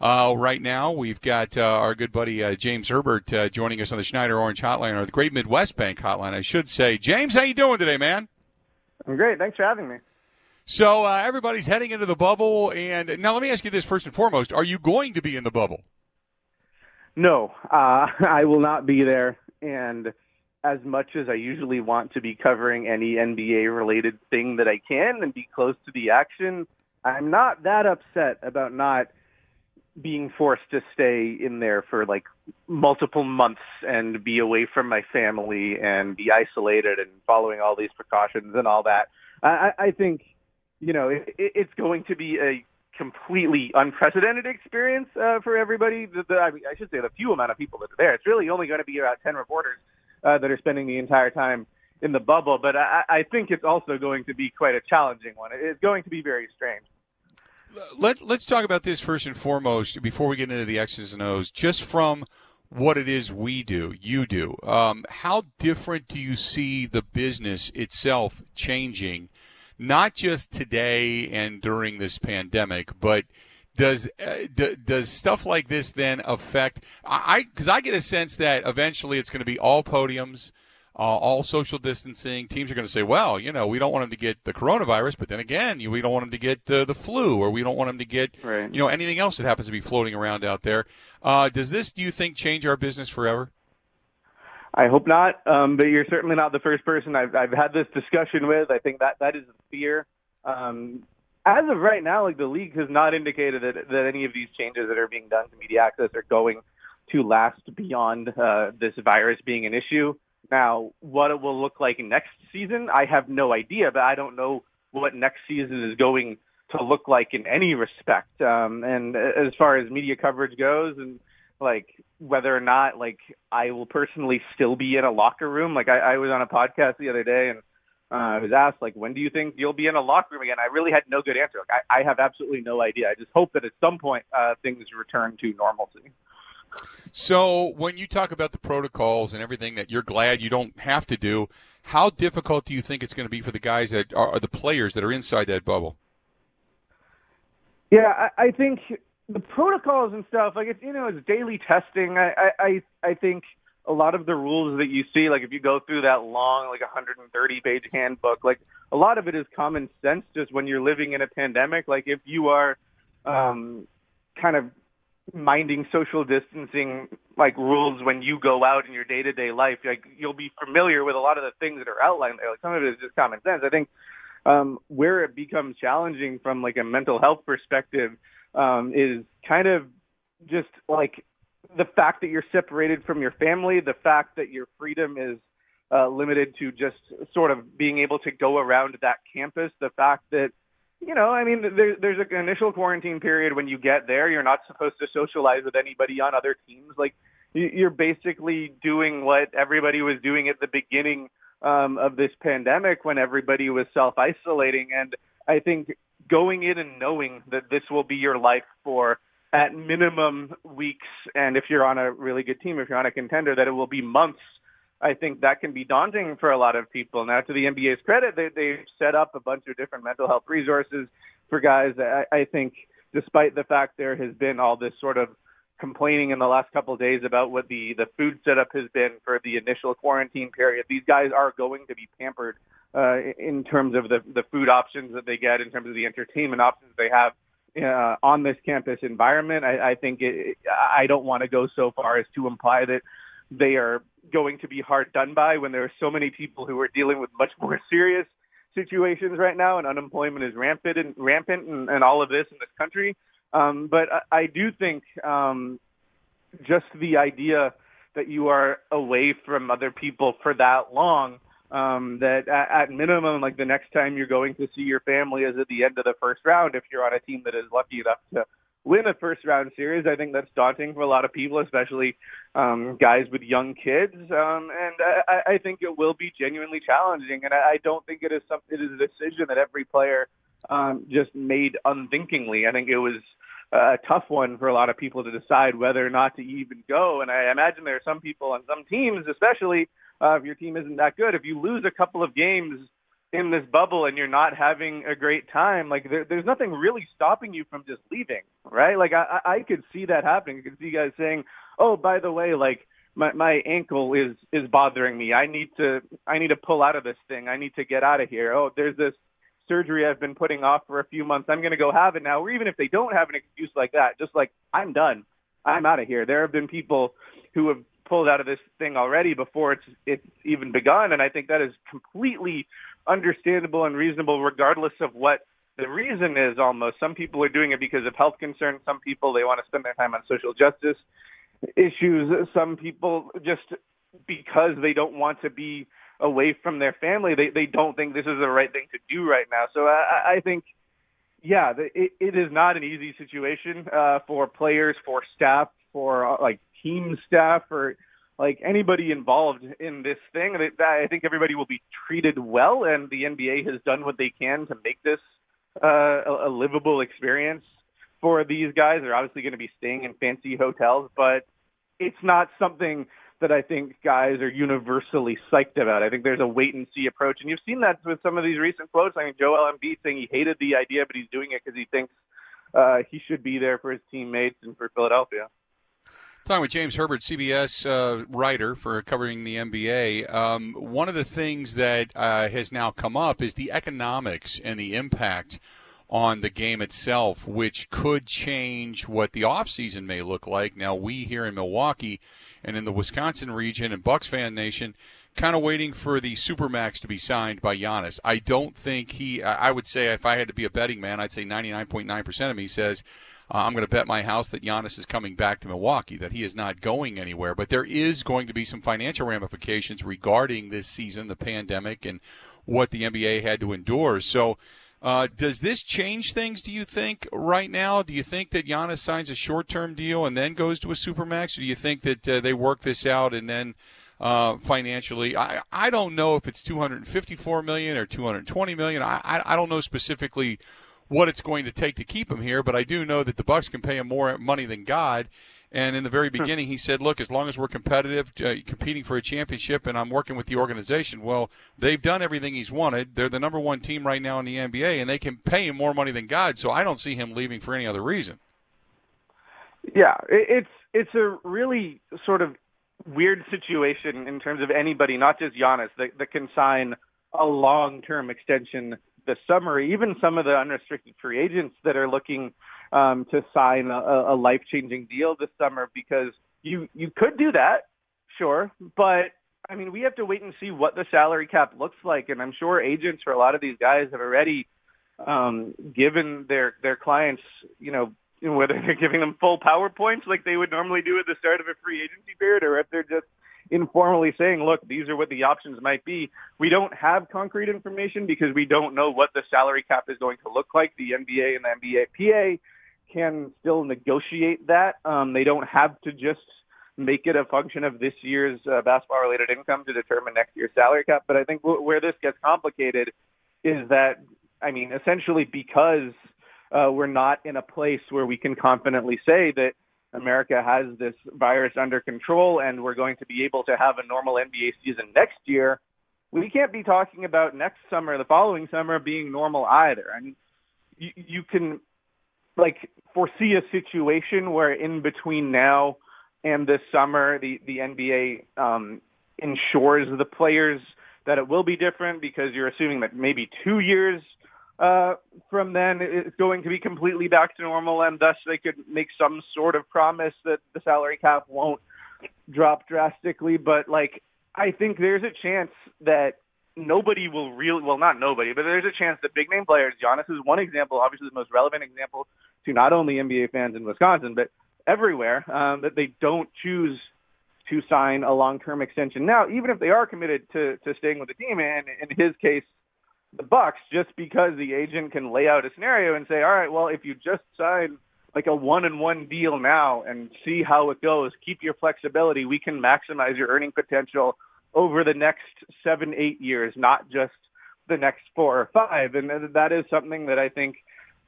Uh, right now, we've got uh, our good buddy uh, James Herbert uh, joining us on the Schneider Orange Hotline, or the Great Midwest Bank Hotline, I should say. James, how you doing today, man? I'm great. Thanks for having me. So uh, everybody's heading into the bubble, and now let me ask you this first and foremost: Are you going to be in the bubble? No, uh, I will not be there. And as much as I usually want to be covering any NBA related thing that I can and be close to the action, I'm not that upset about not being forced to stay in there for like multiple months and be away from my family and be isolated and following all these precautions and all that. I, I think, you know, it, it's going to be a completely unprecedented experience uh, for everybody. The, the, I, mean, I should say the few amount of people that are there. It's really only going to be about 10 reporters uh, that are spending the entire time in the bubble. But I, I think it's also going to be quite a challenging one. It's going to be very strange let let's talk about this first and foremost before we get into the X's and O's. Just from what it is we do, you do. Um, how different do you see the business itself changing, not just today and during this pandemic, but does uh, d- does stuff like this then affect? I because I, I get a sense that eventually it's going to be all podiums uh, all social distancing. Teams are going to say, well, you know, we don't want them to get the coronavirus, but then again, we don't want them to get uh, the flu, or we don't want them to get, right. you know, anything else that happens to be floating around out there. Uh, does this, do you think, change our business forever? I hope not, um, but you're certainly not the first person I've, I've had this discussion with. I think that that is the fear. Um, as of right now, like the league has not indicated that, that any of these changes that are being done to media access are going to last beyond uh, this virus being an issue. Now, what it will look like next season, I have no idea, but I don't know what next season is going to look like in any respect. Um, and as far as media coverage goes, and like whether or not like I will personally still be in a locker room. Like I, I was on a podcast the other day and uh, I was asked like, when do you think you'll be in a locker room again? I really had no good answer. Like I, I have absolutely no idea. I just hope that at some point uh, things return to normalcy. So, when you talk about the protocols and everything that you're glad you don't have to do, how difficult do you think it's going to be for the guys that are, the players that are inside that bubble? Yeah, I, I think the protocols and stuff, like it's you know, it's daily testing. I, I I think a lot of the rules that you see, like if you go through that long, like 130 page handbook, like a lot of it is common sense. Just when you're living in a pandemic, like if you are um, kind of minding social distancing like rules when you go out in your day to day life. Like you'll be familiar with a lot of the things that are outlined there. Like some of it is just common sense. I think um, where it becomes challenging from like a mental health perspective um, is kind of just like the fact that you're separated from your family, the fact that your freedom is uh, limited to just sort of being able to go around that campus, the fact that you know, I mean, there, there's an initial quarantine period when you get there. You're not supposed to socialize with anybody on other teams. Like, you're basically doing what everybody was doing at the beginning um, of this pandemic when everybody was self isolating. And I think going in and knowing that this will be your life for at minimum weeks, and if you're on a really good team, if you're on a contender, that it will be months I think that can be daunting for a lot of people. Now, to the NBA's credit, they they've set up a bunch of different mental health resources for guys. I, I think, despite the fact there has been all this sort of complaining in the last couple of days about what the the food setup has been for the initial quarantine period, these guys are going to be pampered uh, in terms of the the food options that they get, in terms of the entertainment options they have. Uh, on this campus environment, I, I think it, I don't want to go so far as to imply that they are going to be hard done by when there are so many people who are dealing with much more serious situations right now and unemployment is rampant and rampant and, and all of this in this country. Um, but I, I do think um, just the idea that you are away from other people for that long um, that at, at minimum, like the next time you're going to see your family is at the end of the first round if you're on a team that is lucky enough to win a first round series. I think that's daunting for a lot of people, especially um, guys with young kids. Um, and I, I think it will be genuinely challenging. And I, I don't think it is something. It is a decision that every player um, just made unthinkingly. I think it was a tough one for a lot of people to decide whether or not to even go. And I imagine there are some people on some teams, especially uh, if your team isn't that good, if you lose a couple of games in this bubble and you're not having a great time, like there, there's nothing really stopping you from just leaving, right? Like I, I could see that happening. I could see you guys saying, "Oh, by the way, like my my ankle is is bothering me. I need to I need to pull out of this thing. I need to get out of here. Oh, there's this surgery I've been putting off for a few months. I'm going to go have it now. Or even if they don't have an excuse like that, just like I'm done. I'm out of here. There have been people who have pulled out of this thing already before it's it's even begun, and I think that is completely understandable and reasonable, regardless of what the reason is. Almost some people are doing it because of health concerns. Some people they want to spend their time on social justice issues. Some people just because they don't want to be away from their family. They they don't think this is the right thing to do right now. So I, I think, yeah, it, it is not an easy situation uh, for players, for staff, for uh, like team staff, or like anybody involved in this thing. I think everybody will be treated well, and the NBA has done what they can to make this uh, a, livable experience for these guys. They're obviously going to be staying in fancy hotels, but it's not something that I think guys are universally psyched about. I think there's a wait and see approach, and you've seen that with some of these recent quotes. I mean, Joel Embiid saying he hated the idea, but he's doing it because he thinks uh, he should be there for his teammates and for Philadelphia. Talking with James Herbert, CBS uh, writer for covering the NBA. Um, one of the things that uh, has now come up is the economics and the impact on the game itself, which could change what the offseason may look like. Now, we here in Milwaukee and in the Wisconsin region and Bucks fan nation, kind of waiting for the supermax to be signed by Giannis. I don't think he. I would say if I had to be a betting man, I'd say 99.9% of me says uh, I'm going to bet my house that Giannis is coming back to Milwaukee, that he is not going anywhere. But there is going to be some financial ramifications regarding this season, the pandemic, and what the NBA had to endure. So uh, does this change things? Do you think right now? Do you think that Giannis signs a short-term deal and then goes to a supermax, or do you think that uh, they work this out and then uh, financially? I I don't know if it's 254 million or 220 million. I, I I don't know specifically what it's going to take to keep him here, but I do know that the Bucks can pay him more money than God. And in the very beginning, he said, "Look, as long as we're competitive, uh, competing for a championship, and I'm working with the organization, well, they've done everything he's wanted. They're the number one team right now in the NBA, and they can pay him more money than God. So I don't see him leaving for any other reason." Yeah, it's it's a really sort of weird situation in terms of anybody, not just Giannis, that, that can sign a long-term extension this summer. Even some of the unrestricted free agents that are looking um, to sign a, a life changing deal this summer because you you could do that, sure, but I mean we have to wait and see what the salary cap looks like, and I'm sure agents for a lot of these guys have already um, given their their clients, you know, whether they're giving them full powerpoints like they would normally do at the start of a free agency period, or if they're just informally saying, look, these are what the options might be. We don't have concrete information because we don't know what the salary cap is going to look like. The NBA and the NBAPA can still negotiate that. Um, they don't have to just make it a function of this year's uh, basketball related income to determine next year's salary cap. But I think w- where this gets complicated is that, I mean, essentially because uh, we're not in a place where we can confidently say that America has this virus under control and we're going to be able to have a normal NBA season next year, we can't be talking about next summer, the following summer being normal either. Mean, you, you can like foresee a situation where in between now and this summer, the the NBA um, ensures the players that it will be different because you're assuming that maybe two years uh, from then it's going to be completely back to normal, and thus they could make some sort of promise that the salary cap won't drop drastically, but like I think there's a chance that nobody will really well not nobody, but there's a chance that big name players, Giannis is one example, obviously the most relevant example to not only NBA fans in Wisconsin, but everywhere, um, that they don't choose to sign a long term extension now, even if they are committed to, to staying with the team. And in his case, the Bucks, just because the agent can lay out a scenario and say, all right, well, if you just sign like a one and one deal now and see how it goes, keep your flexibility, we can maximize your earning potential over the next seven, eight years, not just the next four or five. And that is something that I think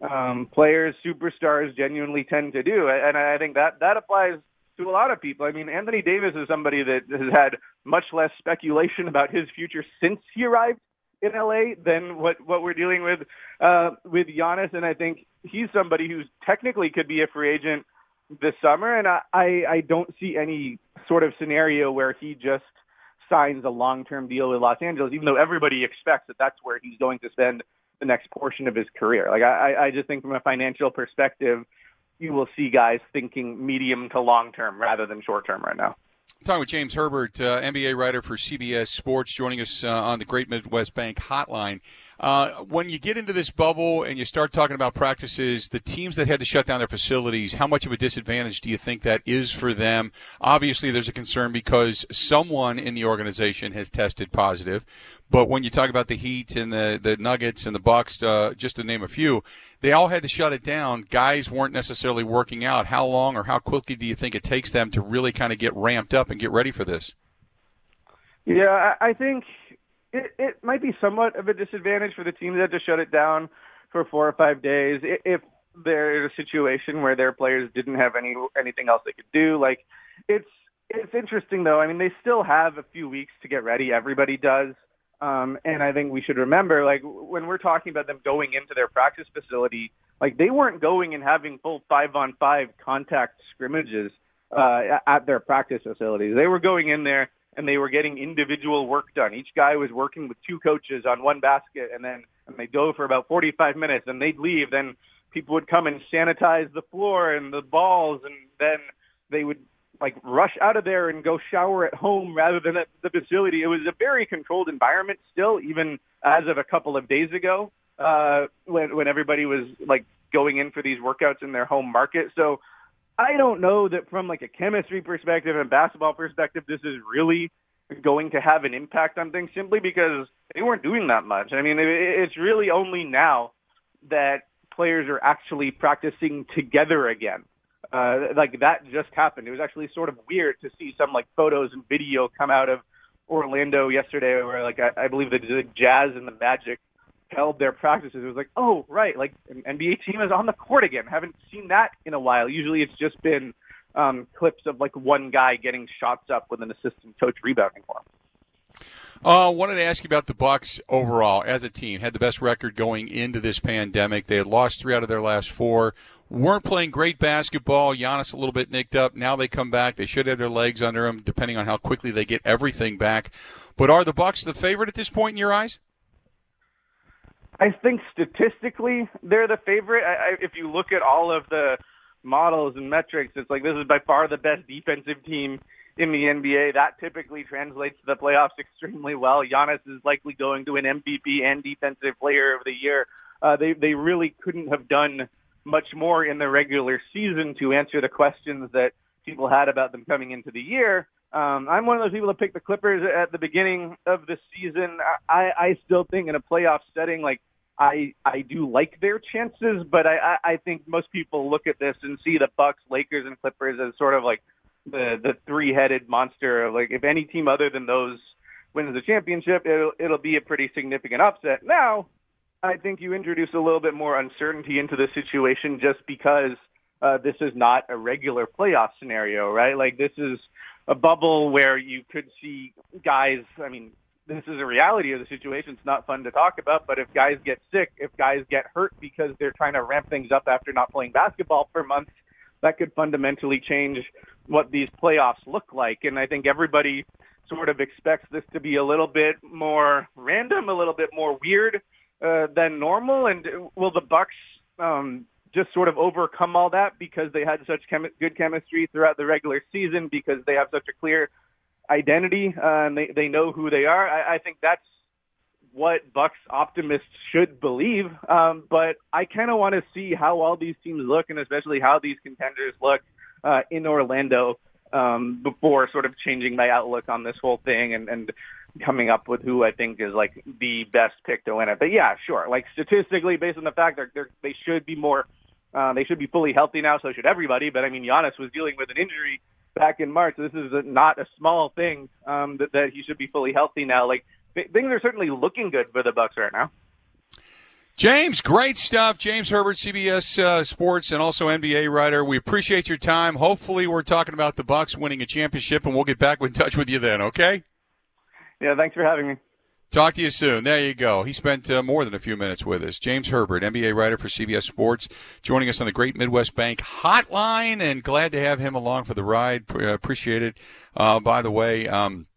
um, players, superstars genuinely tend to do. And I think that that applies to a lot of people. I mean, Anthony Davis is somebody that has had much less speculation about his future since he arrived in LA than what what we're dealing with uh, with Giannis, and I think he's somebody who's technically could be a free agent this summer, and I I, I don't see any sort of scenario where he just signs a long term deal with Los Angeles, even though everybody expects that that's where he's going to spend the next portion of his career. Like I I just think from a financial perspective you will see guys thinking medium to long term rather than short term right now. Talking with James Herbert, uh, NBA writer for CBS Sports, joining us uh, on the Great Midwest Bank Hotline. Uh, when you get into this bubble and you start talking about practices, the teams that had to shut down their facilities, how much of a disadvantage do you think that is for them? Obviously, there's a concern because someone in the organization has tested positive. But when you talk about the Heat and the, the Nuggets and the Bucks, uh, just to name a few, they all had to shut it down. Guys weren't necessarily working out. How long or how quickly do you think it takes them to really kind of get ramped up and get ready for this? Yeah, I think it, it might be somewhat of a disadvantage for the teams that had to shut it down for four or five days. If there's a situation where their players didn't have any anything else they could do, like it's it's interesting though. I mean, they still have a few weeks to get ready. Everybody does. Um, and I think we should remember, like, when we're talking about them going into their practice facility, like, they weren't going and having full five on five contact scrimmages uh, at their practice facilities. They were going in there and they were getting individual work done. Each guy was working with two coaches on one basket, and then and they'd go for about 45 minutes, and they'd leave. Then people would come and sanitize the floor and the balls, and then they would like rush out of there and go shower at home rather than at the facility. It was a very controlled environment still, even as of a couple of days ago, uh, when when everybody was like going in for these workouts in their home market. So I don't know that from like a chemistry perspective and basketball perspective, this is really going to have an impact on things simply because they weren't doing that much. I mean, it's really only now that players are actually practicing together again. Uh, like that just happened. It was actually sort of weird to see some like photos and video come out of Orlando yesterday, where like I, I believe the, the Jazz and the Magic held their practices. It was like, oh right, like an NBA team is on the court again. Haven't seen that in a while. Usually it's just been um, clips of like one guy getting shots up with an assistant coach rebounding for him. Uh, wanted to ask you about the Bucks overall as a team. Had the best record going into this pandemic. They had lost three out of their last four. Weren't playing great basketball. Giannis a little bit nicked up. Now they come back. They should have their legs under them, depending on how quickly they get everything back. But are the Bucks the favorite at this point in your eyes? I think statistically they're the favorite. I, I, if you look at all of the models and metrics, it's like this is by far the best defensive team in the NBA. That typically translates to the playoffs extremely well. Giannis is likely going to an MVP and Defensive Player of the Year. Uh, they they really couldn't have done much more in the regular season to answer the questions that people had about them coming into the year. Um, I'm one of those people that picked the Clippers at the beginning of the season. I, I still think in a playoff setting, like I I do like their chances, but I, I think most people look at this and see the Bucks, Lakers, and Clippers as sort of like the the three headed monster like if any team other than those wins the championship, it'll it'll be a pretty significant upset. Now, I think you introduce a little bit more uncertainty into the situation just because uh, this is not a regular playoff scenario, right? Like this is a bubble where you could see guys. I mean, this is a reality of the situation. It's not fun to talk about, but if guys get sick, if guys get hurt because they're trying to ramp things up after not playing basketball for months, that could fundamentally change what these playoffs look like. And I think everybody sort of expects this to be a little bit more random, a little bit more weird uh, than normal. And will the Bucks um, just sort of overcome all that because they had such chemi- good chemistry throughout the regular season because they have such a clear identity uh, and they they know who they are. I, I think that's what Bucks optimists should believe. Um, but I kind of want to see how all these teams look, and especially how these contenders look uh, in Orlando um, before sort of changing my outlook on this whole thing and, and coming up with who I think is like the best pick to win it. But yeah, sure. Like statistically, based on the fact that they're, they should be more, uh, they should be fully healthy now. So should everybody. But I mean, Giannis was dealing with an injury back in March. This is a, not a small thing um, that, that he should be fully healthy now. Like things are certainly looking good for the Bucks right now. James, great stuff. James Herbert, CBS uh, Sports, and also NBA writer. We appreciate your time. Hopefully, we're talking about the Bucks winning a championship, and we'll get back in touch with you then. Okay? Yeah. Thanks for having me. Talk to you soon. There you go. He spent uh, more than a few minutes with us. James Herbert, NBA writer for CBS Sports, joining us on the Great Midwest Bank Hotline, and glad to have him along for the ride. Uh, appreciate it. Uh, by the way. Um,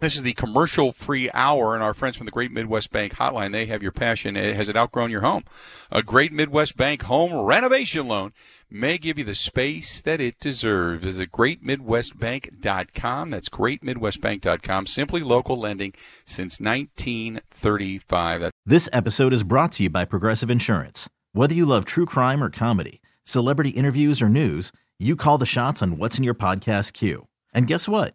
this is the commercial free hour, and our friends from the Great Midwest Bank Hotline, they have your passion. Has it outgrown your home? A Great Midwest Bank home renovation loan may give you the space that it deserves. Visit greatmidwestbank.com. That's greatmidwestbank.com. Simply local lending since 1935. This episode is brought to you by Progressive Insurance. Whether you love true crime or comedy, celebrity interviews or news, you call the shots on what's in your podcast queue. And guess what?